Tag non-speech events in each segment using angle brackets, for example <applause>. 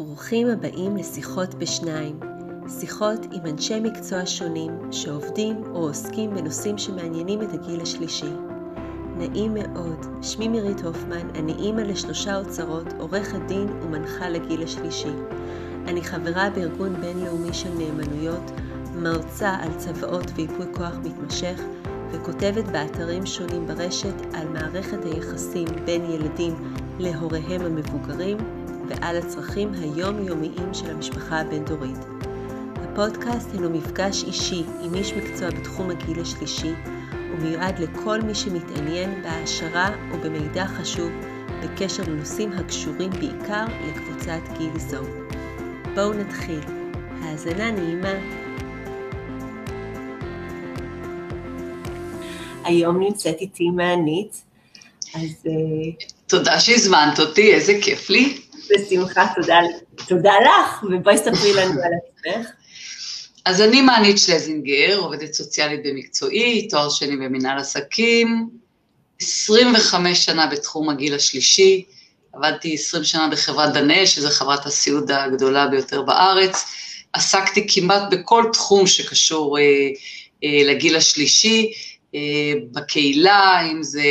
ברוכים הבאים לשיחות בשניים, שיחות עם אנשי מקצוע שונים שעובדים או עוסקים בנושאים שמעניינים את הגיל השלישי. נעים מאוד, שמי מירית הופמן, אני אימא לשלושה אוצרות, עורכת דין ומנחה לגיל השלישי. אני חברה בארגון בינלאומי של נאמנויות, מרצה על צוואות וייפוי כוח מתמשך, וכותבת באתרים שונים ברשת על מערכת היחסים בין ילדים להוריהם המבוגרים, ועל הצרכים היומיומיים של המשפחה הבין-דורית. הפודקאסט הינו מפגש אישי עם איש מקצוע בתחום הגיל השלישי, ומיועד לכל מי שמתעניין בהעשרה ובמידע חשוב בקשר לנושאים הקשורים בעיקר לקבוצת גיל זו. בואו נתחיל. האזנה נעימה. היום נמצאת איתי מענית, אז... אה, תודה שהזמנת אותי, איזה כיף לי. בשמחה, תודה, תודה לך, ובואי ספרי לנו על עצמך. אז אני מענית שלזינגר, עובדת סוציאלית במקצועי, תואר שני במנהל עסקים, 25 שנה בתחום הגיל השלישי, עבדתי 20 שנה בחברת דנאל, שזו חברת הסיעוד הגדולה ביותר בארץ, עסקתי כמעט בכל תחום שקשור אה, אה, לגיל השלישי, בקהילה, אם זה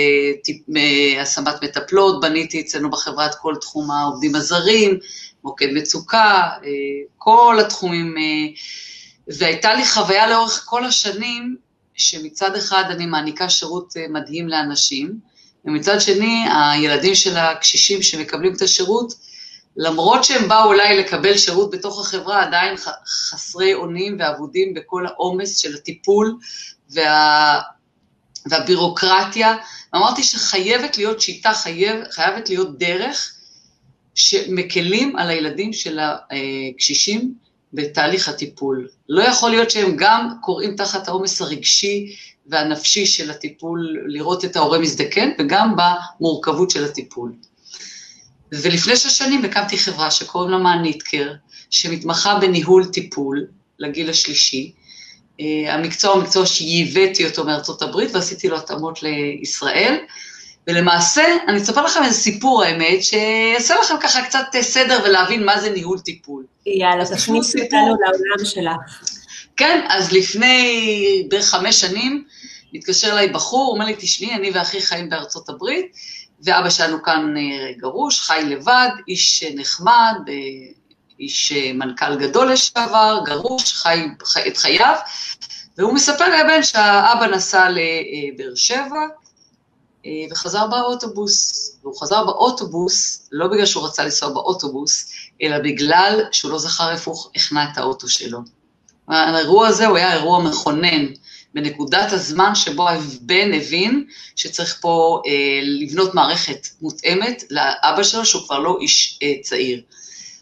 אה, השמת מטפלות, בניתי אצלנו בחברה את כל תחום העובדים הזרים, מוקד מצוקה, אה, כל התחומים, והייתה לי חוויה לאורך כל השנים, שמצד אחד אני מעניקה שירות מדהים לאנשים, ומצד שני, הילדים של הקשישים שמקבלים את השירות, למרות שהם באו אולי לקבל שירות בתוך החברה, עדיין חסרי אונים ואבודים בכל העומס של הטיפול וה, והבירוקרטיה, אמרתי שחייבת להיות שיטה, חייב, חייבת להיות דרך שמקלים על הילדים של הקשישים בתהליך הטיפול. לא יכול להיות שהם גם קוראים תחת העומס הרגשי והנפשי של הטיפול, לראות את ההורה מזדקן, וגם במורכבות של הטיפול. ולפני שש שנים הקמתי חברה שקוראים לה מעניטקר, שמתמחה בניהול טיפול לגיל השלישי, המקצוע הוא מקצוע שייבאתי אותו מארצות הברית ועשיתי לו התאמות לישראל. ולמעשה, אני אספר לכם איזה סיפור, האמת, שיעשה לכם ככה קצת סדר ולהבין מה זה ניהול טיפול. יאללה, תכניסי אותנו לעולם שלך. כן, אז לפני בערך חמש שנים, מתקשר אליי בחור, אומר לי, תשמעי, אני ואחי חיים בארצות הברית, ואבא שלנו כאן אה, גרוש, חי לבד, איש נחמד, אה, איש מנכ"ל גדול לשעבר, גרוש, חי, את חייו, והוא מספר לבן שהאבא נסע לבאר שבע אה, וחזר באוטובוס. והוא חזר באוטובוס, לא בגלל שהוא רצה לנסוע באוטובוס, אלא בגלל שהוא לא זכר איפה הוא הכנע את האוטו שלו. האירוע הזה הוא היה אירוע מכונן, בנקודת הזמן שבו הבן הבין שצריך פה אה, לבנות מערכת מותאמת לאבא שלו, שהוא כבר לא איש אה, צעיר.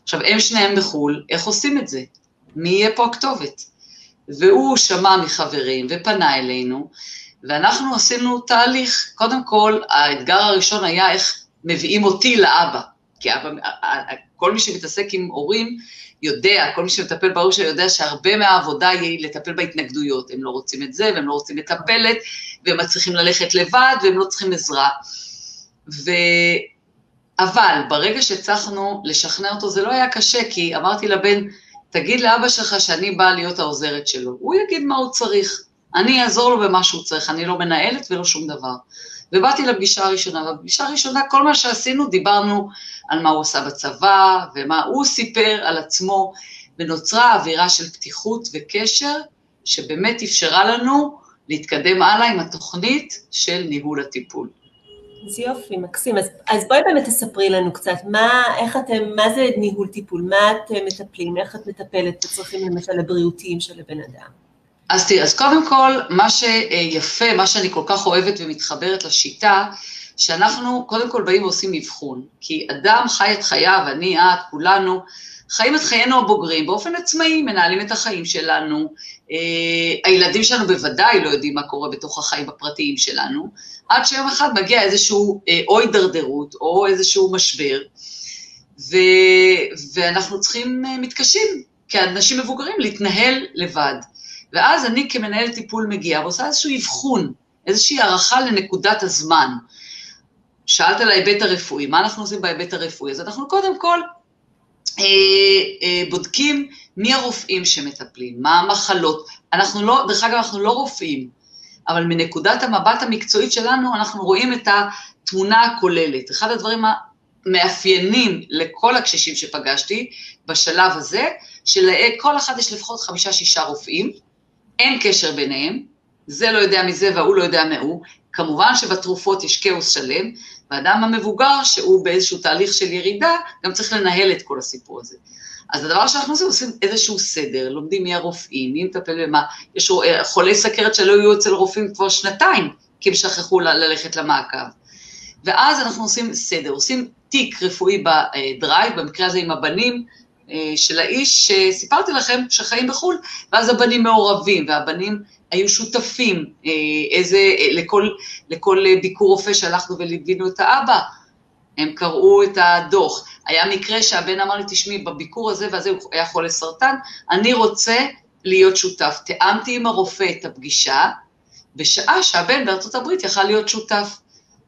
עכשיו, הם שניהם בחו"ל, איך עושים את זה? מי יהיה פה הכתובת? והוא שמע מחברים ופנה אלינו, ואנחנו עשינו תהליך. קודם כל, האתגר הראשון היה איך מביאים אותי לאבא. כי אבא, כל מי שמתעסק עם הורים יודע, כל מי שמטפל בהורים שלו יודע שהרבה מהעבודה היא לטפל בהתנגדויות. הם לא רוצים את זה, והם לא רוצים מטפלת, והם מצליחים ללכת לבד, והם לא צריכים עזרה. ו... אבל ברגע שהצלחנו לשכנע אותו זה לא היה קשה, כי אמרתי לבן, תגיד לאבא שלך שאני באה להיות העוזרת שלו, הוא יגיד מה הוא צריך, אני אעזור לו במה שהוא צריך, אני לא מנהלת ולא שום דבר. ובאתי לפגישה הראשונה, ובפגישה הראשונה כל מה שעשינו, דיברנו על מה הוא עשה בצבא, ומה הוא סיפר על עצמו, ונוצרה אווירה של פתיחות וקשר, שבאמת אפשרה לנו להתקדם הלאה עם התוכנית של ניהול הטיפול. אז יופי, מקסים. אז, אז בואי באמת תספרי לנו קצת, מה, איך אתם, מה זה ניהול טיפול, מה אתם מטפלים, איך את מטפלת בצרכים למשל הבריאותיים של הבן אדם? אז תראי, אז קודם כל, מה שיפה, מה שאני כל כך אוהבת ומתחברת לשיטה, שאנחנו קודם כל באים ועושים אבחון, כי אדם חי את חייו, אני, את, כולנו, חיים את חיינו הבוגרים באופן עצמאי, מנהלים את החיים שלנו, הילדים שלנו בוודאי לא יודעים מה קורה בתוך החיים הפרטיים שלנו, עד שיום אחד מגיע איזשהו אה, או הידרדרות או איזשהו משבר, ו, ואנחנו צריכים, אה, מתקשים כאנשים מבוגרים להתנהל לבד. ואז אני כמנהל טיפול מגיעה ועושה איזשהו אבחון, איזושהי הערכה לנקודת הזמן. שאלת על ההיבט הרפואי, מה אנחנו עושים בהיבט הרפואי? אז אנחנו קודם כל בודקים מי הרופאים שמטפלים, מה המחלות. אנחנו לא, דרך אגב, אנחנו לא רופאים, אבל מנקודת המבט המקצועית שלנו, אנחנו רואים את התמונה הכוללת. אחד הדברים המאפיינים לכל הקשישים שפגשתי בשלב הזה, שלכל אחד יש לפחות חמישה-שישה רופאים, אין קשר ביניהם, זה לא יודע מזה וההוא לא יודע מהוא. כמובן שבתרופות יש כאוס שלם, והאדם המבוגר, שהוא באיזשהו תהליך של ירידה, גם צריך לנהל את כל הסיפור הזה. אז הדבר שאנחנו עושים, עושים איזשהו סדר, לומדים מי הרופאים, מי מטפל במה. יש חולי סכרת שלא יהיו אצל רופאים כבר שנתיים, כי הם שכחו ללכת למעקב. ואז אנחנו עושים סדר, עושים תיק רפואי בדרייב, במקרה הזה עם הבנים אה, של האיש שסיפרתי לכם, שחיים בחו"ל, ואז הבנים מעורבים, והבנים היו שותפים אה, איזה, אה, לכל, לכל ביקור רופא שהלכנו וליווינו את האבא, הם קראו את הדוח. היה מקרה שהבן אמר לי, תשמעי, בביקור הזה והזה הוא היה חולה סרטן, אני רוצה להיות שותף. תיאמתי עם הרופא את הפגישה, בשעה שהבן בארצות הברית יכל להיות שותף.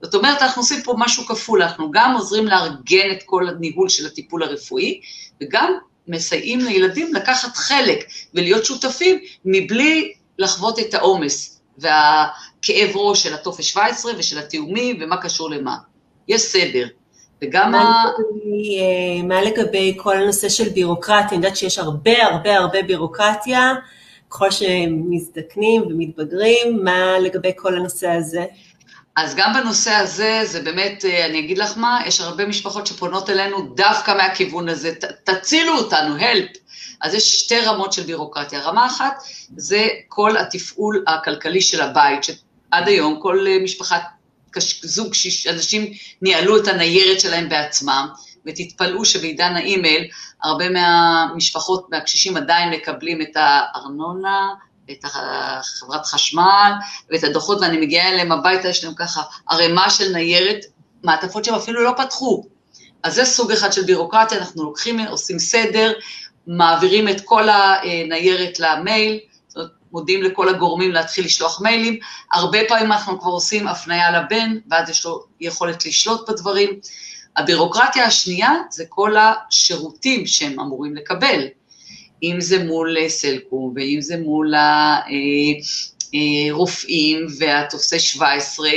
זאת אומרת, אנחנו עושים פה משהו כפול, אנחנו גם עוזרים לארגן את כל הניהול של הטיפול הרפואי, וגם מסייעים לילדים לקחת חלק ולהיות שותפים מבלי לחוות את העומס והכאב ראש של הטופס 17 ושל התיאומים ומה קשור למה. יש סדר. וגם מה, ה... לגבי, מה לגבי כל הנושא של בירוקרטיה? אני יודעת שיש הרבה הרבה הרבה בירוקרטיה, ככל שהם מזדקנים ומתבגרים, מה לגבי כל הנושא הזה? אז גם בנושא הזה, זה באמת, אה, אני אגיד לך מה, יש הרבה משפחות שפונות אלינו דווקא מהכיוון הזה, ת, תצילו אותנו, help. אז יש שתי רמות של בירוקרטיה. רמה אחת זה כל התפעול הכלכלי של הבית, שעד היום כל אה, משפחה, זוג, שיש, אנשים ניהלו את הניירת שלהם בעצמם, ותתפלאו שבעידן האימייל, הרבה מהמשפחות, מהקשישים עדיין מקבלים את הארנונה, את חברת חשמל ואת הדוחות, ואני מגיעה אליהם הביתה, יש להם ככה ערימה של ניירת, מעטפות שהם אפילו לא פתחו. אז זה סוג אחד של בירוקרטיה, אנחנו לוקחים, עושים סדר, מעבירים את כל הניירת למייל, זאת אומרת, מודיעים לכל הגורמים להתחיל לשלוח מיילים. הרבה פעמים אנחנו כבר עושים הפנייה לבן, ואז יש לו יכולת לשלוט בדברים. הבירוקרטיה השנייה זה כל השירותים שהם אמורים לקבל. אם זה מול אה, סלקום, ואם זה מול הרופאים אה, והטופסי 17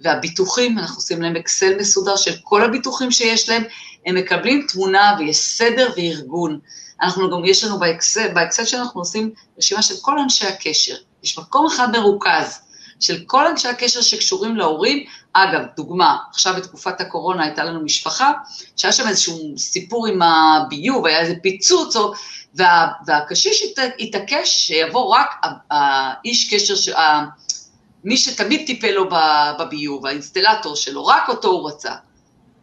והביטוחים, אנחנו עושים להם אקסל מסודר של כל הביטוחים שיש להם, הם מקבלים תמונה ויש סדר וארגון. אנחנו גם, יש לנו באקסל, באקסל שאנחנו עושים רשימה של כל אנשי הקשר. יש מקום אחד מרוכז של כל אנשי הקשר שקשורים להורים. אגב, דוגמה, עכשיו בתקופת הקורונה הייתה לנו משפחה, שהיה שם איזשהו סיפור עם הביוב, היה איזה פיצוץ, או וה, והקשיש התעקש שיבוא רק האיש קשר. מי שתמיד טיפל לו בביוב, האינסטלטור שלו, רק אותו הוא רצה.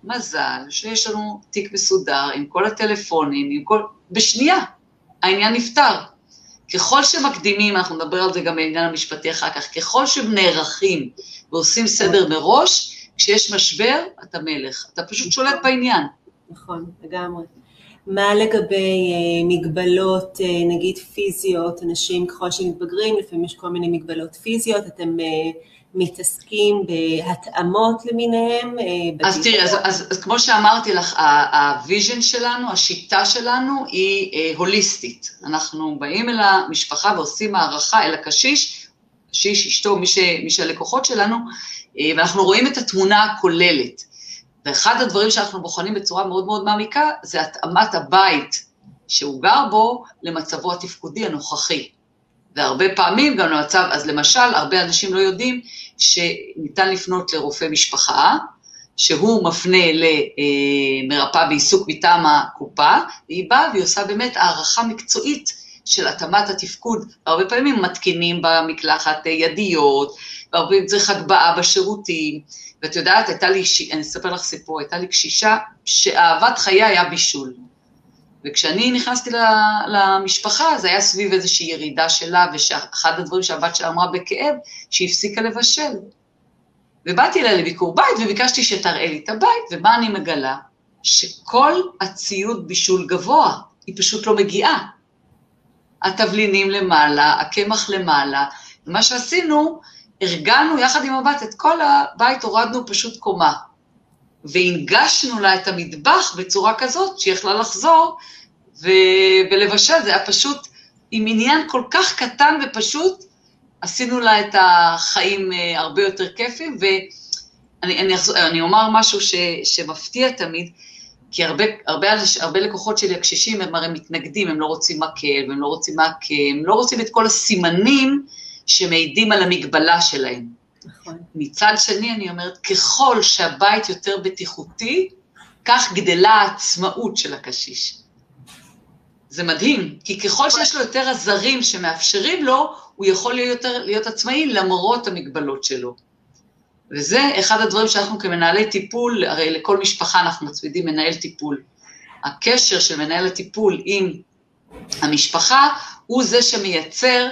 מזל שיש לנו תיק מסודר עם כל הטלפונים, עם כל... בשנייה, העניין נפתר. ככל שמקדימים, אנחנו נדבר על זה גם בעניין המשפטי אחר כך, ככל שנערכים ועושים סדר מראש, כשיש משבר, אתה מלך. אתה פשוט שולט בעניין. נכון, לגמרי. מה לגבי אה, מגבלות אה, נגיד פיזיות, אנשים ככל שמתבגרים, לפעמים יש כל מיני מגבלות פיזיות, אתם אה, מתעסקים בהתאמות למיניהם? אז תראי, אז, אז, אז כמו שאמרתי לך, ה vision שלנו, השיטה שלנו היא הוליסטית. אנחנו באים אל המשפחה ועושים הערכה אל הקשיש, קשיש, אשתו, מי, ש, מי שהלקוחות שלנו, ואנחנו רואים את התמונה הכוללת. ואחד הדברים שאנחנו בוחנים בצורה מאוד מאוד מעמיקה, זה התאמת הבית שהוא גר בו למצבו התפקודי הנוכחי. והרבה פעמים גם למצב, אז למשל, הרבה אנשים לא יודעים שניתן לפנות לרופא משפחה, שהוא מפנה למרפאה בעיסוק מטעם הקופה, והיא באה והיא עושה באמת הערכה מקצועית של התאמת התפקוד. והרבה פעמים מתקינים במקלחת ידיות, והרבה פעמים צריך הגבהה בשירותים, ואת יודעת, הייתה לי, אני אספר לך סיפור, הייתה לי קשישה שאהבת חיי היה בישול. וכשאני נכנסתי למשפחה, זה היה סביב איזושהי ירידה שלה, ואחד הדברים שהבת שלה אמרה בכאב, שהיא הפסיקה לבשל. ובאתי אליה לביקור בית וביקשתי שתראה לי את הבית, ומה אני מגלה? שכל הציוד בישול גבוה, היא פשוט לא מגיעה. התבלינים למעלה, הקמח למעלה, ומה שעשינו, ארגנו יחד עם הבת את כל הבית, הורדנו פשוט קומה. והנגשנו לה את המטבח בצורה כזאת שהיא יכלה לחזור ו... ולבשל, זה היה פשוט עם עניין כל כך קטן ופשוט, עשינו לה את החיים אה, הרבה יותר כיפים, ואני אני, אני אומר משהו ש, שמפתיע תמיד, כי הרבה, הרבה, הרבה לקוחות שלי, הקשישים, הם הרי מתנגדים, הם לא רוצים מקל, והם לא רוצים מעקה, הם לא רוצים את כל הסימנים שמעידים על המגבלה שלהם. נכון. מצד שני, אני אומרת, ככל שהבית יותר בטיחותי, כך גדלה העצמאות של הקשיש. זה מדהים, כי ככל שיש לו יותר עזרים שמאפשרים לו, הוא יכול להיות, יותר, להיות עצמאי למרות המגבלות שלו. וזה אחד הדברים שאנחנו כמנהלי טיפול, הרי לכל משפחה אנחנו מצמידים מנהל טיפול. הקשר של מנהל הטיפול עם המשפחה הוא זה שמייצר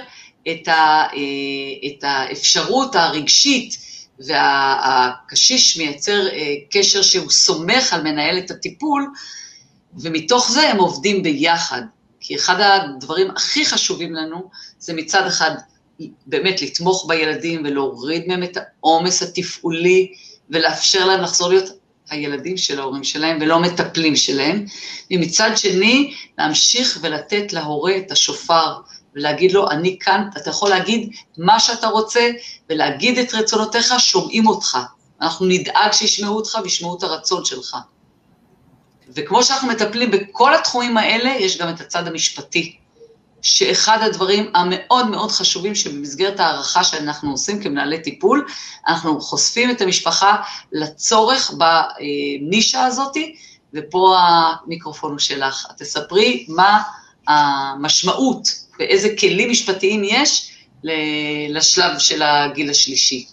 את, ה, אה, את האפשרות הרגשית, והקשיש מייצר אה, קשר שהוא סומך על מנהלת הטיפול, ומתוך זה הם עובדים ביחד. כי אחד הדברים הכי חשובים לנו זה מצד אחד באמת לתמוך בילדים ולהוריד מהם את העומס התפעולי ולאפשר להם לחזור להיות הילדים של ההורים שלהם ולא מטפלים שלהם, ומצד שני להמשיך ולתת להורה את השופר ולהגיד לו, אני כאן, אתה יכול להגיד מה שאתה רוצה ולהגיד את רצונותיך, שומעים אותך. אנחנו נדאג שישמעו אותך וישמעו את הרצון שלך. וכמו שאנחנו מטפלים בכל התחומים האלה, יש גם את הצד המשפטי. שאחד הדברים המאוד מאוד חשובים שבמסגרת הערכה שאנחנו עושים כמנהלי טיפול, אנחנו חושפים את המשפחה לצורך בנישה הזאתי, ופה המיקרופון הוא שלך. תספרי מה המשמעות ואיזה כלים משפטיים יש לשלב של הגיל השלישי.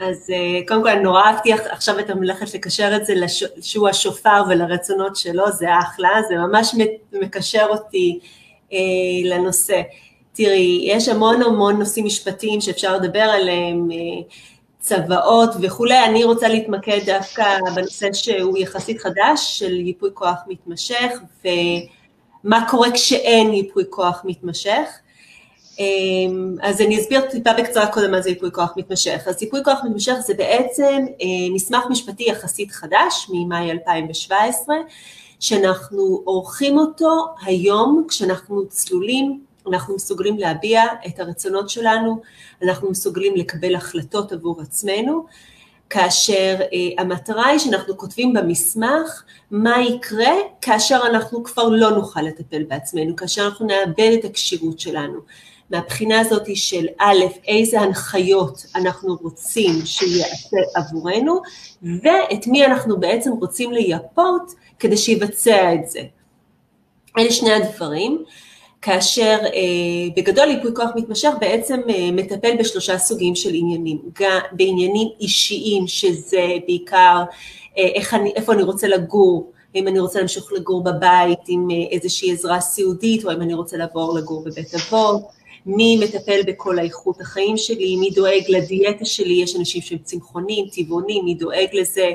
אז אה, קודם כל, אני נורא אהבתי עכשיו את המלאכת לקשר את זה שהוא השופר ולרצונות שלו, זה אחלה, זה ממש מקשר אותי אה, לנושא. תראי, יש המון המון נושאים משפטיים שאפשר לדבר עליהם, אה, צוואות וכולי, אני רוצה להתמקד דווקא בנושא שהוא יחסית חדש, של ייפוי כוח מתמשך, ומה קורה כשאין ייפוי כוח מתמשך. אמ, אז אני אסביר טיפה בקצרה קודם מה זה ייפוי כוח מתמשך. אז ייפוי כוח מתמשך זה בעצם אה, מסמך משפטי יחסית חדש, ממאי 2017, שאנחנו עורכים אותו היום כשאנחנו צלולים, אנחנו מסוגלים להביע את הרצונות שלנו, אנחנו מסוגלים לקבל החלטות עבור עצמנו, כאשר uh, המטרה היא שאנחנו כותבים במסמך מה יקרה כאשר אנחנו כבר לא נוכל לטפל בעצמנו, כאשר אנחנו נאבד את הכשירות שלנו. מהבחינה הזאת של א', איזה הנחיות אנחנו רוצים שיעשה עבורנו, ואת מי אנחנו בעצם רוצים לייפות כדי שיבצע את זה. אלה שני הדברים, כאשר אה, בגדול ייפוי כוח מתמשך בעצם אה, מטפל בשלושה סוגים של עניינים, גם בעניינים אישיים שזה בעיקר אה, איך אני, איפה אני רוצה לגור, אם אני רוצה להמשיך לגור בבית עם אה, איזושהי עזרה סיעודית, או אם אני רוצה לעבור לגור בבית אבות, מי מטפל בכל האיכות החיים שלי, מי דואג לדיאטה שלי, יש אנשים שהם צמחונים, טבעונים, מי דואג לזה,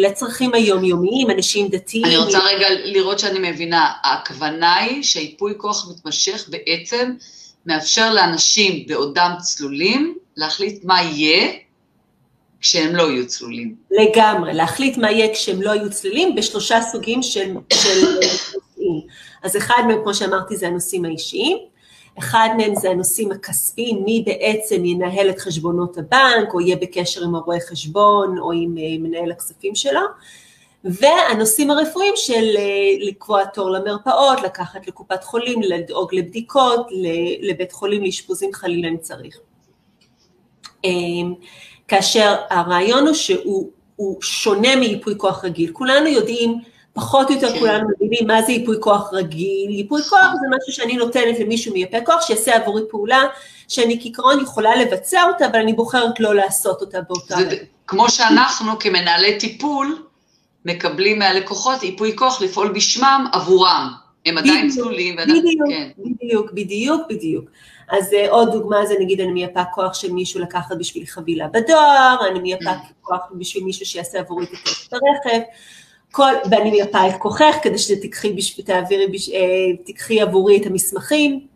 לצרכים היומיומיים, אנשים דתיים. אני רוצה רגע לראות שאני מבינה, הכוונה היא שהיפוי כוח מתמשך בעצם מאפשר לאנשים בעודם צלולים להחליט מה יהיה כשהם לא יהיו צלולים. לגמרי, להחליט מה יהיה כשהם לא יהיו צלולים בשלושה סוגים של נושאים. אז אחד מהם, כמו שאמרתי, זה הנושאים האישיים. אחד מהם זה הנושאים הכספיים, מי בעצם ינהל את חשבונות הבנק, או יהיה בקשר עם הרואה חשבון, או עם אה, מנהל הכספים שלו, והנושאים הרפואיים של אה, לקבוע תור למרפאות, לקחת לקופת חולים, לדאוג לבדיקות, לבית חולים לאשפוזים חלילה אם צריך. אמ, כאשר הרעיון הוא שהוא שונה מייפוי כוח רגיל, כולנו יודעים פחות או יותר כן. כולנו מבינים מה זה ייפוי כוח רגיל, ייפוי כוח זה משהו שאני נותנת למישהו מייפה כוח שיעשה עבורי פעולה שאני כעיקרון יכולה לבצע אותה, אבל אני בוחרת לא לעשות אותה באותה רגע. כמו שאנחנו כמנהלי טיפול מקבלים מהלקוחות ייפוי כוח לפעול בשמם עבורם. הם עדיין צלולים. בדיוק, כן. בדיוק, בדיוק, בדיוק. אז uh, עוד דוגמה זה נגיד אני מייפה כוח של מישהו לקחת בשביל חבילה בדואר, אני מייפה mm. כוח בשביל מישהו שיעשה עבורי את הרכב. כל, ואני מייפה את כוחך כדי שתקחי, תעבירי, אה, תקחי עבורי את המסמכים.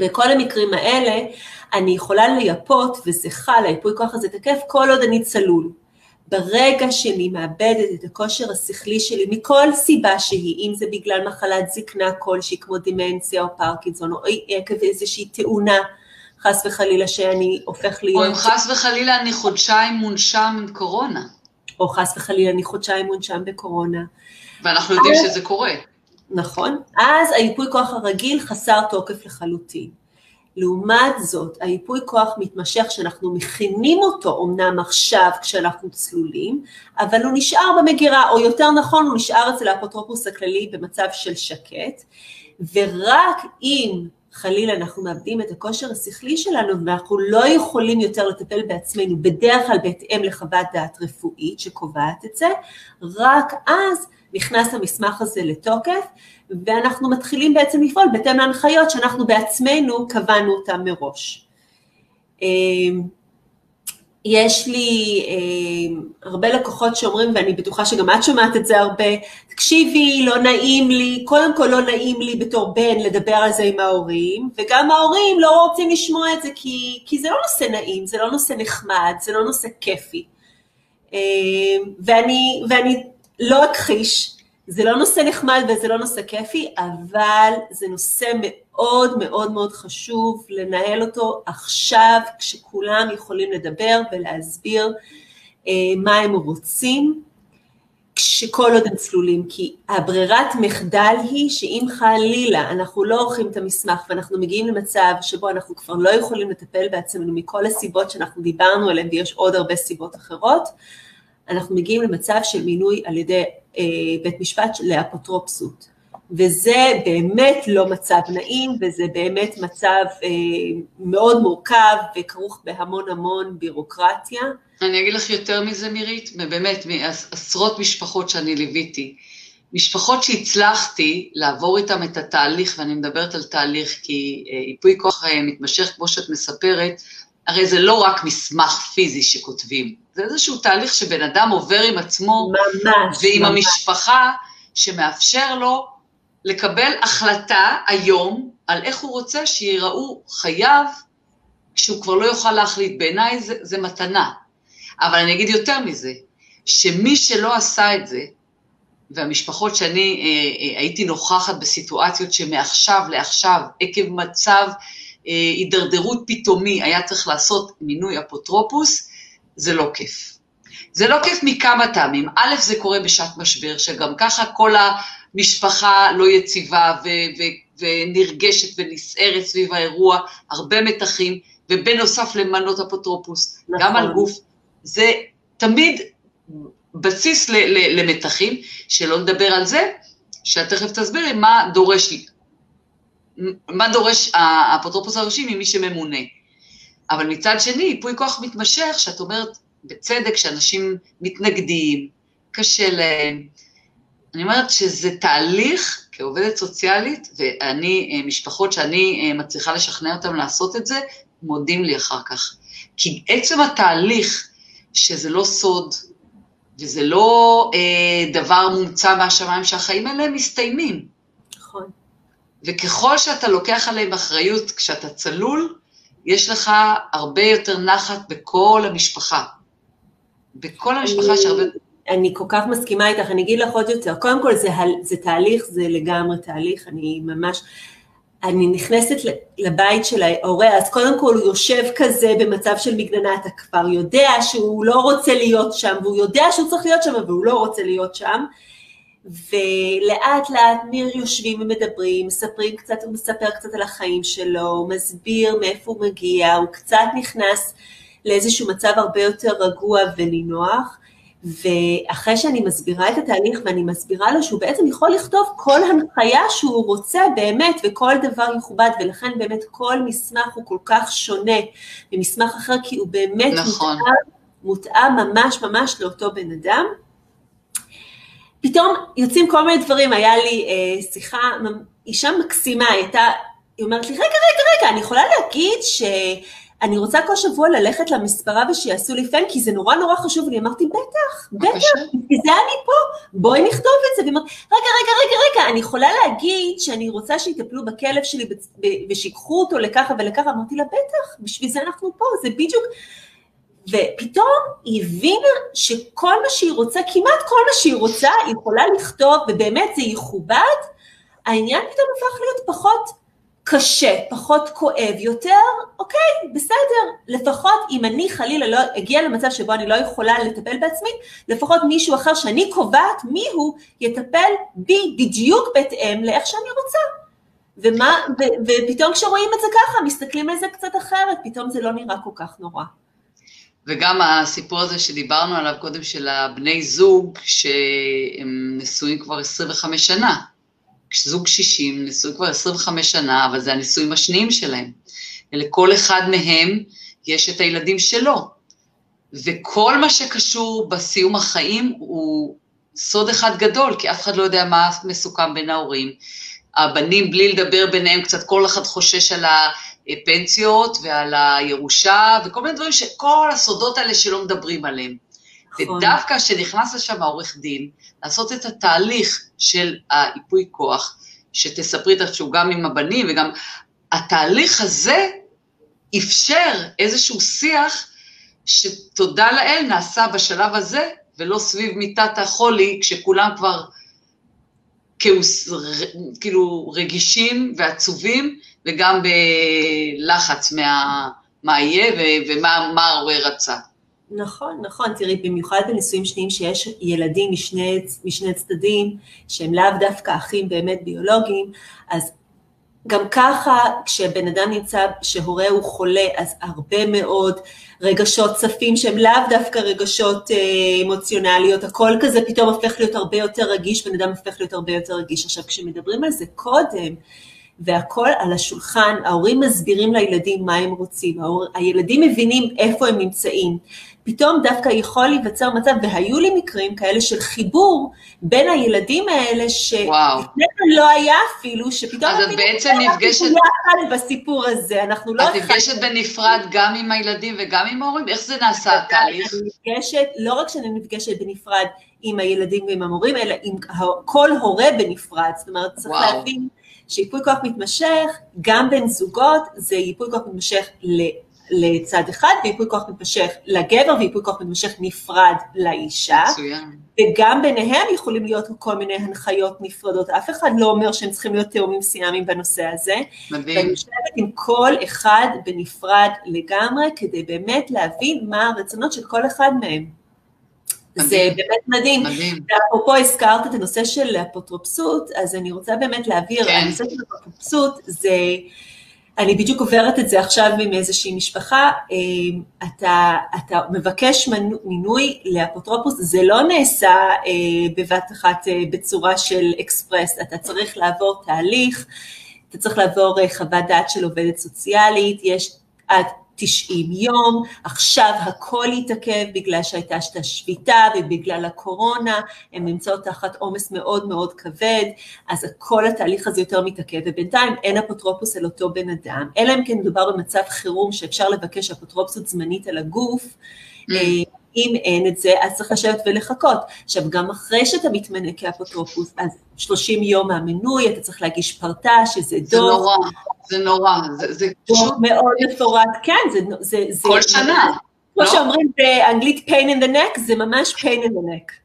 בכל המקרים האלה אני יכולה לייפות, וזה חל, הייפוי כוח הזה תקף כל עוד אני צלול. ברגע שאני מאבדת את הכושר השכלי שלי מכל סיבה שהיא, אם זה בגלל מחלת זקנה כלשהי כמו דימנציה או פרקינסון, או עקב איזושהי תאונה, חס וחלילה שאני הופך להיות... או אם חס וחלילה אני חודשיים מונשם עם קורונה. או חס וחלילה אני חודשיים מונשם בקורונה. ואנחנו יודעים אז, שזה קורה. נכון. אז היפוי כוח הרגיל חסר תוקף לחלוטין. לעומת זאת, היפוי כוח מתמשך שאנחנו מכינים אותו אמנם עכשיו כשאנחנו צלולים, אבל הוא נשאר במגירה, או יותר נכון, הוא נשאר אצל האפוטרופוס הכללי במצב של שקט, ורק אם חלילה אנחנו מאבדים את הכושר השכלי שלנו ואנחנו לא יכולים יותר לטפל בעצמנו, בדרך כלל בהתאם לחוות דעת רפואית שקובעת את זה, רק אז נכנס המסמך הזה לתוקף, ואנחנו מתחילים בעצם לפעול בהתאם להנחיות שאנחנו בעצמנו קבענו אותן מראש. יש לי אה, הרבה לקוחות שאומרים, ואני בטוחה שגם את שומעת את זה הרבה, תקשיבי, לא נעים לי, קודם כל לא נעים לי בתור בן לדבר על זה עם ההורים, וגם ההורים לא רוצים לשמוע את זה כי, כי זה לא נושא נעים, זה לא נושא נחמד, זה לא נושא כיפי. אה, ואני, ואני לא אכחיש, זה לא נושא נחמד וזה לא נושא כיפי, אבל זה נושא מאוד מאוד מאוד חשוב לנהל אותו עכשיו, כשכולם יכולים לדבר ולהסביר אה, מה הם רוצים, כשכל עוד הם צלולים, כי הברירת מחדל היא שאם חלילה אנחנו לא עורכים את המסמך ואנחנו מגיעים למצב שבו אנחנו כבר לא יכולים לטפל בעצמנו מכל הסיבות שאנחנו דיברנו עליהן ויש עוד הרבה סיבות אחרות, אנחנו מגיעים למצב של מינוי על ידי בית משפט לאפוטרופסות. וזה באמת לא מצב נעים, וזה באמת מצב אה, מאוד מורכב וכרוך בהמון המון בירוקרטיה. אני אגיד לך יותר מזה, מירית, באמת, מעשרות משפחות שאני ליוויתי, משפחות שהצלחתי לעבור איתן את התהליך, ואני מדברת על תהליך כי אה, ייפוי כוח אה, מתמשך, כמו שאת מספרת, הרי זה לא רק מסמך פיזי שכותבים, זה איזשהו תהליך שבן אדם עובר עם עצמו, ממש, ועם ממש. המשפחה, שמאפשר לו לקבל החלטה היום על איך הוא רוצה שיראו חייו כשהוא כבר לא יוכל להחליט. בעיניי זה, זה מתנה. אבל אני אגיד יותר מזה, שמי שלא עשה את זה, והמשפחות שאני אה, אה, הייתי נוכחת בסיטואציות שמעכשיו לעכשיו, עקב מצב הידרדרות פתאומי, היה צריך לעשות מינוי אפוטרופוס, זה לא כיף. זה לא כיף מכמה טעמים. א', זה קורה בשעת משבר, שגם ככה כל המשפחה לא יציבה ו- ו- ונרגשת ונסערת סביב האירוע, הרבה מתחים, ובנוסף למנות אפוטרופוס, נכון. גם על גוף. זה תמיד בסיס ל- ל- למתחים, שלא לדבר על זה, שאת תכף תסבירי מה דורש, מה דורש האפוטרופוס הראשי ממי שממונה. אבל מצד שני, ייפוי כוח מתמשך, שאת אומרת, בצדק, שאנשים מתנגדים, קשה להם. אני אומרת שזה תהליך, כעובדת סוציאלית, ואני, משפחות שאני מצליחה לשכנע אותם לעשות את זה, מודים לי אחר כך. כי עצם התהליך, שזה לא סוד, וזה לא אה, דבר מומצא מהשמיים, שהחיים האלה מסתיימים. וככל שאתה לוקח עליהם אחריות כשאתה צלול, יש לך הרבה יותר נחת בכל המשפחה. בכל המשפחה יש הרבה... אני כל כך מסכימה איתך, אני אגיד לך עוד יותר, קודם כל זה, זה תהליך, זה לגמרי תהליך, אני ממש, אני נכנסת לבית של ההורה, אז קודם כל הוא יושב כזה במצב של מגננה, אתה כבר יודע שהוא לא רוצה להיות שם, והוא יודע שהוא צריך להיות שם, אבל הוא לא רוצה להיות שם, ולאט לאט ניר יושבים ומדברים, מספרים קצת, הוא מספר קצת על החיים שלו, הוא מסביר מאיפה הוא מגיע, הוא קצת נכנס לאיזשהו מצב הרבה יותר רגוע ונינוח, ואחרי שאני מסבירה את התהליך ואני מסבירה לו שהוא בעצם יכול לכתוב כל הנחיה שהוא רוצה באמת וכל דבר יכובד ולכן באמת כל מסמך הוא כל כך שונה ממסמך אחר כי הוא באמת נכון. מותאם, מותאם ממש ממש לאותו בן אדם. פתאום יוצאים כל מיני דברים, היה לי אה, שיחה, אישה מקסימה, היא הייתה, היא אומרת לי, רגע, רגע, רגע, אני יכולה להגיד שאני רוצה כל שבוע ללכת למספרה ושיעשו לי פן, כי זה נורא נורא חשוב, ואני אמרתי, בטח, בטח, כי זה אני פה, בואי נכתוב את זה, והיא אומרת, רגע, רגע, רגע, רגע, אני יכולה להגיד שאני רוצה שיטפלו בכלב שלי ושיקחו אותו לככה ולככה, אמרתי לה, בטח, בשביל זה אנחנו פה, זה בדיוק... ופתאום היא הבינה שכל מה שהיא רוצה, כמעט כל מה שהיא רוצה, היא יכולה לכתוב, ובאמת זה יכובד, העניין פתאום הפך להיות פחות קשה, פחות כואב, יותר, אוקיי, בסדר, לפחות אם אני חלילה לא אגיע למצב שבו אני לא יכולה לטפל בעצמי, לפחות מישהו אחר שאני קובעת מי הוא, יטפל בי בדיוק בהתאם לאיך שאני רוצה. ומה, ו, ופתאום כשרואים את זה ככה, מסתכלים על זה קצת אחרת, פתאום זה לא נראה כל כך נורא. וגם הסיפור הזה שדיברנו עליו קודם, של הבני זוג, שהם נשואים כבר 25 שנה. זוג קשישים נשואים כבר 25 שנה, אבל זה הנישואים השניים שלהם. ולכל אחד מהם יש את הילדים שלו. וכל מה שקשור בסיום החיים הוא סוד אחד גדול, כי אף אחד לא יודע מה מסוכם בין ההורים. הבנים, בלי לדבר ביניהם, קצת כל אחד חושש על הפנסיות ועל הירושה, וכל מיני דברים, כל הסודות האלה שלא מדברים עליהם. נכון. ודווקא כשנכנס לשם העורך דין, לעשות את התהליך של האיפוי כוח, שתספרי את שהוא גם עם הבנים וגם, התהליך הזה אפשר איזשהו שיח שתודה לאל נעשה בשלב הזה, ולא סביב מיטת החולי, כשכולם כבר כאילו רגישים ועצובים, וגם בלחץ מה, מה יהיה ומה ההורה רצה. נכון, נכון, תראי, במיוחד בנישואים שניים שיש ילדים משני, משני צדדים, שהם לאו דווקא אחים באמת ביולוגיים, אז גם ככה כשבן אדם נמצא, שהורה הוא חולה, אז הרבה מאוד רגשות צפים שהם לאו דווקא רגשות אה, אמוציונליות, הכל כזה פתאום הופך להיות הרבה יותר רגיש, בן אדם הופך להיות הרבה יותר רגיש. עכשיו, כשמדברים על זה קודם, והכל על השולחן, ההורים מסבירים לילדים מה הם רוצים, ההור, הילדים מבינים איפה הם נמצאים. פתאום דווקא יכול להיווצר מצב, והיו לי מקרים כאלה של חיבור בין הילדים האלה, שלפני לא היה אפילו, שפתאום... אז את בעצם נפגשת... בסיפור הזה, אנחנו לא... את נפגשת בנפרד גם עם הילדים וגם עם ההורים? איך זה נעשה התהליך? אני נפגשת, לא רק שאני נפגשת בנפרד עם הילדים ועם המורים, אלא עם כל הורה בנפרד, זאת אומרת, צריך וואו. להבין שייפוי כוח מתמשך, גם בין זוגות, זה ייפוי כוח מתמשך ל... לצד אחד, וייפוי כוח מתמשך לגבר, וייפוי כוח מתמשך נפרד לאישה. מצוין. וגם ביניהם יכולים להיות כל מיני הנחיות נפרדות. אף אחד לא אומר שהם צריכים להיות תאומים סיאמיים בנושא הזה. מדהים. ואני יושבת עם כל אחד בנפרד לגמרי, כדי באמת להבין מה הרצונות של כל אחד מהם. זה באמת מדהים. מדהים. ואפרופו הזכרת את הנושא של אפוטרופסות, אז אני רוצה באמת להעביר, כן. הנושא של אפוטרופסות זה, אני בדיוק עוברת את זה עכשיו עם איזושהי משפחה, אה, אתה, אתה מבקש מינוי לאפוטרופוס, זה לא נעשה אה, בבת אחת אה, בצורה של אקספרס, אתה צריך לעבור תהליך, אתה צריך לעבור חוות דעת של עובדת סוציאלית, יש עד 90 יום, עכשיו הכל התעכב בגלל שהייתה את השביתה ובגלל הקורונה, הן נמצאות תחת עומס מאוד מאוד כבד, אז כל התהליך הזה יותר מתעכב, ובינתיים אין אפוטרופוס על אותו בן אדם, אלא אם כן מדובר במצב חירום שאפשר לבקש אפוטרופסות זמנית על הגוף, mm. אה, אם אין את זה, אז צריך לשבת ולחכות. עכשיו, גם אחרי שאתה מתמנה כאפוטרופוס, אז 30 יום מהמינוי, אתה צריך להגיש פרטה, שזה דוח. זה נורא, זה נורא, זה, זה פשוט... מאוד מפורט, כן, זה... זה, זה כל שנה. כמו לא? שאומרים באנגלית pain in the neck, זה ממש pain in the neck.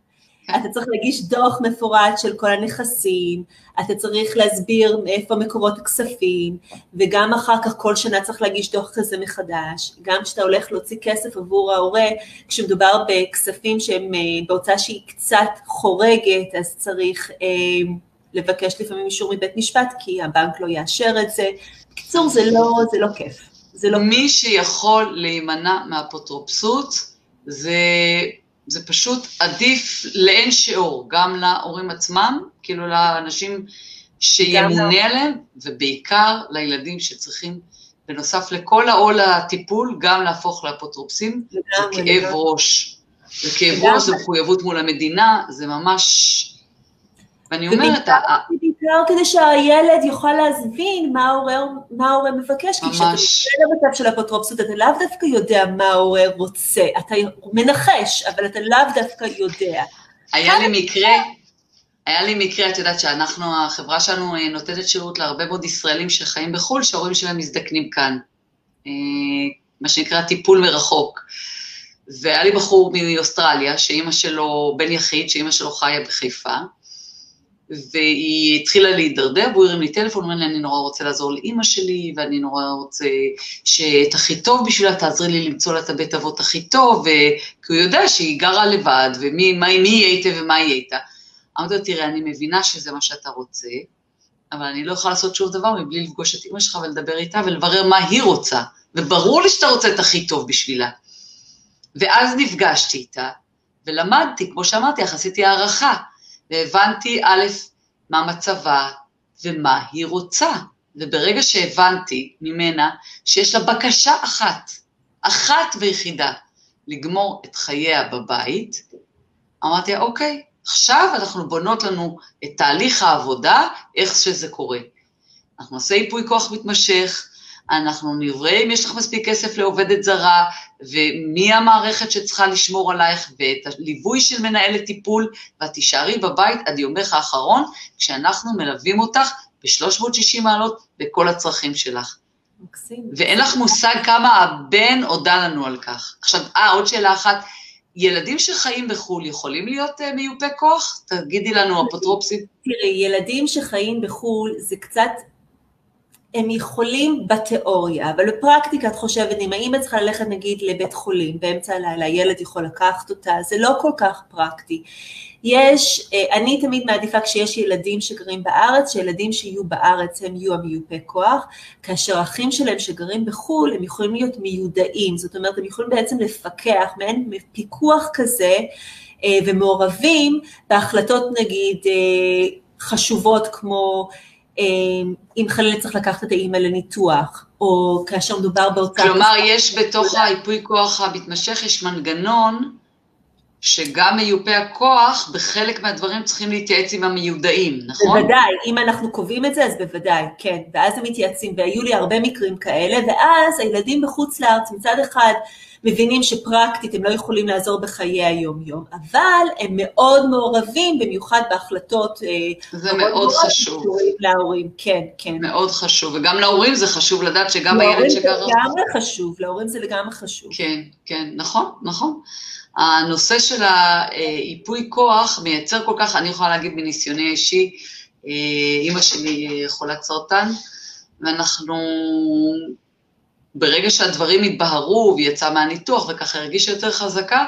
אתה צריך להגיש דוח מפורט של כל הנכסים, אתה צריך להסביר מאיפה מקורות הכספים, וגם אחר כך כל שנה צריך להגיש דוח כזה מחדש. גם כשאתה הולך להוציא כסף עבור ההורה, כשמדובר בכספים שהם אה, בהוצאה שהיא קצת חורגת, אז צריך אה, לבקש לפעמים אישור מבית משפט, כי הבנק לא יאשר את זה. בקיצור, זה לא, זה לא כיף. זה לא מי שיכול להימנע מאפוטרופסות, זה זה פשוט עדיף לאין שיעור, גם להורים עצמם, כאילו לאנשים שימונה עליהם, ובעיקר לילדים שצריכים, בנוסף לכל העול הטיפול, גם להפוך לאפוטרופסים, זה כאב ראש. זה כאב ראש, זה מחויבות מול המדינה, זה ממש... ואני אומרת... בעיקר כדי שהילד יוכל להבין מה ההורה מבקש, כי כשאתה מתחיל במצב של אפוטרופסות, אתה לאו דווקא יודע מה ההורה רוצה, אתה מנחש, אבל אתה לאו דווקא יודע. היה לי מקרה, היה לי מקרה, את יודעת שאנחנו, החברה שלנו אה, נותנת שירות להרבה מאוד ישראלים שחיים בחו"ל, שההורים שלהם מזדקנים כאן. אה, מה שנקרא טיפול מרחוק. והיה לי בחור מאוסטרליה, שאימא שלו, בן יחיד, שאימא שלו חיה בחיפה, והיא התחילה להידרדר, והוא הרים לי טלפון, אומר לי, אני נורא רוצה לעזור לאימא שלי, ואני נורא רוצה שאת הכי טוב בשבילה, תעזרי לי למצוא לה את הבית אבות הכי טוב, כי הוא יודע שהיא גרה לבד, ומי מה, מי היא הייתה ומה היא הייתה. אמרתי לו, תראה, אני מבינה שזה מה שאתה רוצה, אבל אני לא יכולה לעשות שום דבר מבלי לפגוש את אימא שלך ולדבר איתה ולברר מה היא רוצה, וברור לי שאתה רוצה את הכי טוב בשבילה. ואז נפגשתי איתה, ולמדתי, כמו שאמרתי עשיתי הערכה. והבנתי א', מה מצבה ומה היא רוצה. וברגע שהבנתי ממנה שיש לה בקשה אחת, אחת ויחידה, לגמור את חייה בבית, אמרתי, אוקיי, עכשיו אנחנו בונות לנו את תהליך העבודה, איך שזה קורה. אנחנו נעשה ייפוי כוח מתמשך, אנחנו נברא אם יש לך מספיק כסף לעובדת זרה, ומי המערכת שצריכה לשמור עלייך, ואת הליווי של מנהלת טיפול, ואת תישארי בבית עד יומך האחרון, כשאנחנו מלווים אותך ב-360 מעלות בכל הצרכים שלך. מקסים. ואין לך מושג כמה הבן הודה לנו על כך. עכשיו, אה, עוד שאלה אחת, ילדים שחיים בחו"ל יכולים להיות uh, מיופה כוח? תגידי לנו, אפוטרופסים. תראי, ילדים שחיים בחו"ל זה קצת הם יכולים בתיאוריה, אבל בפרקטיקה את חושבת, אם האמא צריכה ללכת נגיד לבית חולים באמצע הלילה, הילד יכול לקחת אותה, זה לא כל כך פרקטי. יש, אה, אני תמיד מעדיפה כשיש ילדים שגרים בארץ, שילדים שיהיו בארץ הם יהיו המיופה כוח, כאשר אחים שלהם שגרים בחו"ל הם יכולים להיות מיודעים, זאת אומרת הם יכולים בעצם לפקח, מעין פיקוח כזה, אה, ומעורבים בהחלטות נגיד אה, חשובות כמו אם חלילה צריך לקחת את האימא לניתוח, או כאשר מדובר באותה... כלומר, יש בתוך הייפוי כוח המתמשך, יש מנגנון שגם מיופה הכוח, בחלק מהדברים צריכים להתייעץ עם המיודעים, נכון? בוודאי, אם אנחנו קובעים את זה, אז בוודאי, כן. ואז הם מתייעצים, והיו לי הרבה מקרים כאלה, ואז הילדים בחוץ לארץ, מצד אחד, מבינים שפרקטית הם לא יכולים לעזור בחיי היום-יום, אבל הם מאוד מעורבים, במיוחד בהחלטות... אה, זה מאוד, מאוד חשוב. להורים, כן, כן. מאוד חשוב, וגם להורים זה חשוב לדעת שגם הילד שגר... להורים זה לגמרי חשוב, להורים זה לגמרי חשוב. כן, כן, נכון, נכון. הנושא של היפוי כוח מייצר כל כך, אני יכולה להגיד מניסיוני האישי, אה, אימא שלי חולת סרטן, ואנחנו ברגע שהדברים התבהרו והיא יצאה מהניתוח וככה הרגישה יותר חזקה,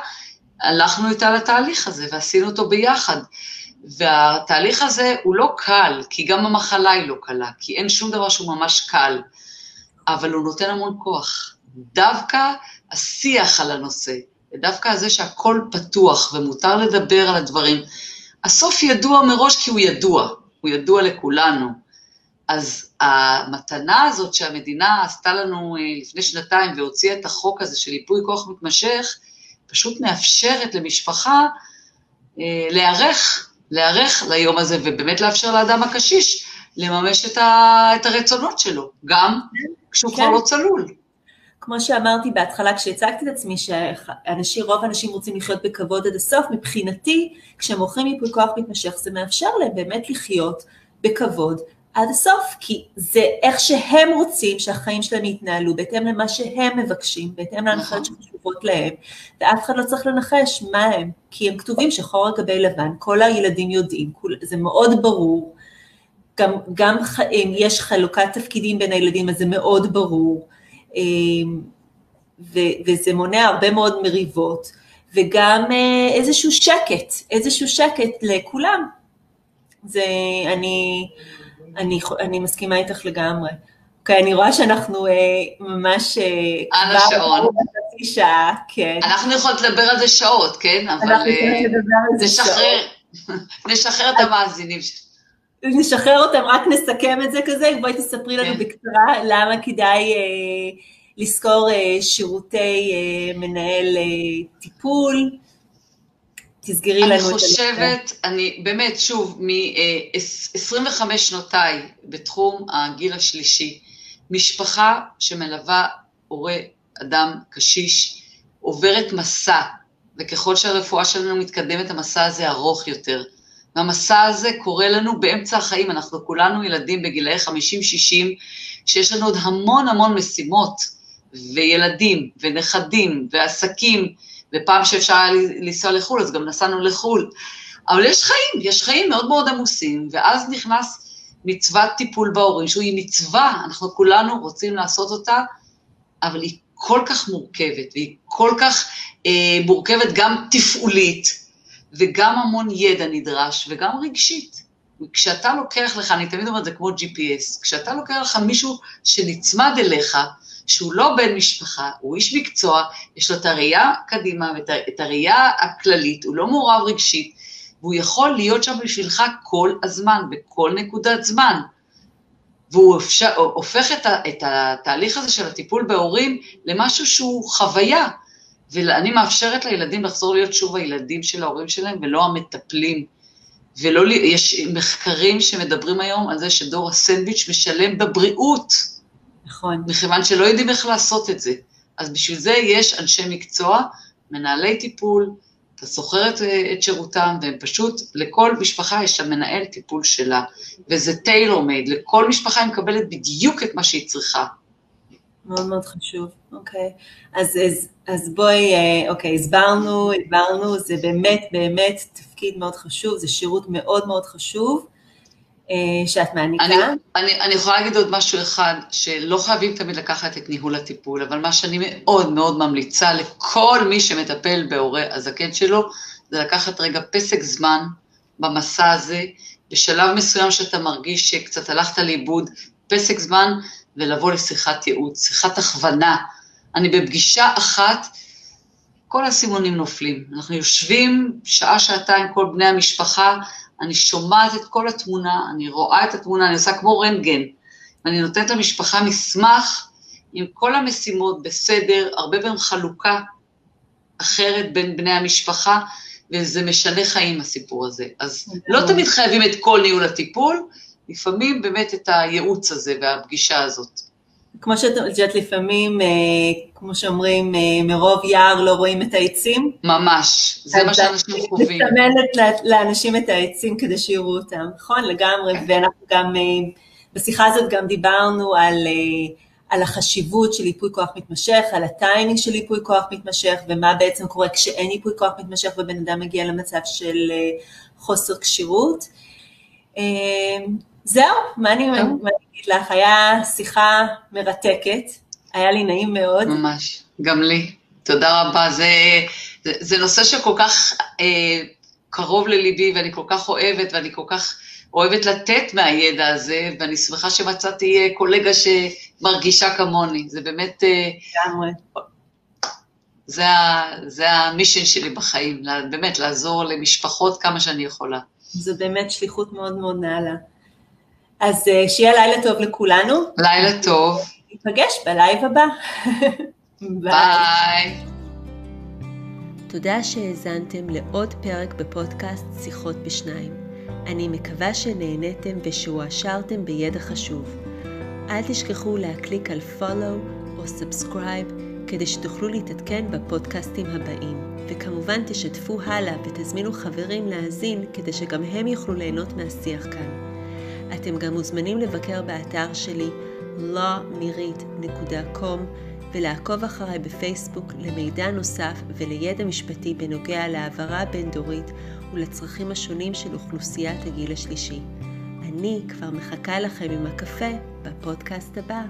הלכנו איתה לתהליך הזה ועשינו אותו ביחד. והתהליך הזה הוא לא קל, כי גם המחלה היא לא קלה, כי אין שום דבר שהוא ממש קל, אבל הוא נותן המון כוח. דווקא השיח על הנושא, ודווקא זה שהכל פתוח ומותר לדבר על הדברים, הסוף ידוע מראש כי הוא ידוע, הוא ידוע לכולנו. אז המתנה הזאת שהמדינה עשתה לנו אה, לפני שנתיים והוציאה את החוק הזה של ייפוי כוח מתמשך, פשוט מאפשרת למשפחה אה, להיערך, להיערך ליום הזה, ובאמת לאפשר לאדם הקשיש לממש את, ה, את הרצונות שלו, גם כשהוא כן. כבר לא צלול. כמו שאמרתי בהתחלה כשהצגתי את עצמי, שאנשים, רוב האנשים רוצים לחיות בכבוד עד הסוף, מבחינתי, כשהם עורכים ייפוי כוח מתמשך, זה מאפשר להם באמת לחיות בכבוד עד הסוף, כי זה איך שהם רוצים שהחיים שלהם יתנהלו, בהתאם למה שהם מבקשים, בהתאם להנחיות נכון. שחשובות להם, ואף אחד לא צריך לנחש מה הם, כי הם כתובים שחור על גבי לבן, כל הילדים יודעים, זה מאוד ברור, גם, גם יש חלוקת תפקידים בין הילדים, אז זה מאוד ברור, אמ, ו, וזה מונע הרבה מאוד מריבות, וגם אה, איזשהו שקט, איזשהו שקט לכולם. זה, אני, אני, אני מסכימה איתך לגמרי. אוקיי, אני רואה שאנחנו אה, ממש... אה, על השעון. חצי שעה, כן. אנחנו יכולות לדבר על זה שעות, כן? אבל... אה, לדבר על זה שעות. נשחרר את המאזינים. נשחרר אותם, רק נסכם את זה כזה, בואי תספרי לנו כן. בקצרה למה כדאי אה, לשכור אה, שירותי אה, מנהל אה, טיפול. תסגרי לנו את זה. אני חושבת, אני באמת, שוב, מ-25 שנותיי בתחום הגיל השלישי, משפחה שמלווה הורה, אדם קשיש, עוברת מסע, וככל שהרפואה שלנו מתקדמת, המסע הזה ארוך יותר. והמסע הזה קורה לנו באמצע החיים, אנחנו כולנו ילדים בגילאי 50-60, שיש לנו עוד המון המון משימות, וילדים, ונכדים, ועסקים, ופעם שאפשר היה לנסוע לחו"ל, אז גם נסענו לחו"ל. אבל יש חיים, יש חיים מאוד מאוד עמוסים, ואז נכנס מצוות טיפול בהורים, שהיא מצווה, אנחנו כולנו רוצים לעשות אותה, אבל היא כל כך מורכבת, והיא כל כך אה, מורכבת גם תפעולית, וגם המון ידע נדרש, וגם רגשית. כשאתה לוקח לך, אני תמיד אומרת, זה כמו GPS, כשאתה לוקח לך מישהו שנצמד אליך, שהוא לא בן משפחה, הוא איש מקצוע, יש לו את הראייה קדימה ואת הראייה הכללית, הוא לא מעורב רגשית, והוא יכול להיות שם בשבילך כל הזמן, בכל נקודת זמן. והוא אפשר, הופך את, ה, את התהליך הזה של הטיפול בהורים למשהו שהוא חוויה. ואני מאפשרת לילדים לחזור להיות שוב הילדים של ההורים שלהם ולא המטפלים. ולא, יש מחקרים שמדברים היום על זה שדור הסנדוויץ' משלם בבריאות. נכון. מכיוון שלא יודעים איך לעשות את זה. אז בשביל זה יש אנשי מקצוע, מנהלי טיפול, אתה שוכר את, את שירותם, והם פשוט, לכל משפחה יש שם מנהל טיפול שלה, וזה טיילור מייד, לכל משפחה היא מקבלת בדיוק את מה שהיא צריכה. מאוד מאוד חשוב, אוקיי. אז, אז, אז בואי, אה, אוקיי, הסברנו, הסברנו, זה באמת באמת תפקיד מאוד חשוב, זה שירות מאוד מאוד חשוב. אה, שאת מעניקה. אני, אני, אני יכולה להגיד עוד משהו אחד, שלא חייבים תמיד לקחת את ניהול הטיפול, אבל מה שאני מאוד מאוד ממליצה לכל מי שמטפל בהורה הזקן שלו, זה לקחת רגע פסק זמן במסע הזה, בשלב מסוים שאתה מרגיש שקצת הלכת לאיבוד, פסק זמן ולבוא לשיחת ייעוץ, שיחת הכוונה. אני בפגישה אחת, כל הסימונים נופלים. אנחנו יושבים שעה, שעתיים, כל בני המשפחה, אני שומעת את כל התמונה, אני רואה את התמונה, אני עושה כמו רנטגן, ואני נותנת למשפחה מסמך עם כל המשימות בסדר, הרבה פעמים חלוקה אחרת בין בני המשפחה, וזה משנה חיים הסיפור הזה. אז לא תמיד חייבים את כל ניהול הטיפול, לפעמים באמת את הייעוץ הזה והפגישה הזאת. כמו שאת יודעת, לפעמים, אה, כמו שאומרים, אה, מרוב יער לא רואים את העצים. ממש, זה מה שאנשים חווים. מסמנת לאנשים את העצים כדי שיראו אותם, נכון? לגמרי, ואנחנו גם, אה, בשיחה הזאת גם דיברנו על, על החשיבות של ייפוי כוח מתמשך, על הטיימינג של ייפוי כוח מתמשך, ומה בעצם קורה כשאין ייפוי כוח מתמשך ובן אדם מגיע למצב של חוסר כשירות. זהו, מה אני אגיד לך? היה שיחה מרתקת, היה לי נעים מאוד. ממש, גם לי. תודה רבה. זה, זה, זה נושא שכל כך אה, קרוב לליבי, ואני כל כך אוהבת, ואני כל כך אוהבת לתת מהידע הזה, ואני שמחה שמצאתי אה, קולגה שמרגישה כמוני. זה באמת... אה, לגמרי. זה, זה ה mission שלי בחיים, באמת, לעזור למשפחות כמה שאני יכולה. זו באמת שליחות מאוד מאוד נעלה. אז אה, שיהיה לילה טוב לכולנו. לילה טוב. ניפגש בלייב הבא. <laughs> ביי. תודה שהאזנתם לעוד פרק בפודקאסט שיחות בשניים. אני מקווה שנהניתם ושהועשרתם בידע חשוב. אל תשכחו להקליק על follow או subscribe כדי שתוכלו להתעדכן בפודקאסטים הבאים. וכמובן תשתפו הלאה ותזמינו חברים להאזין כדי שגם הם יוכלו ליהנות מהשיח כאן. אתם גם מוזמנים לבקר באתר שלי lawmirit.com ולעקוב אחריי בפייסבוק למידע נוסף ולידע משפטי בנוגע להעברה בין-דורית ולצרכים השונים של אוכלוסיית הגיל השלישי. אני כבר מחכה לכם עם הקפה בפודקאסט הבא.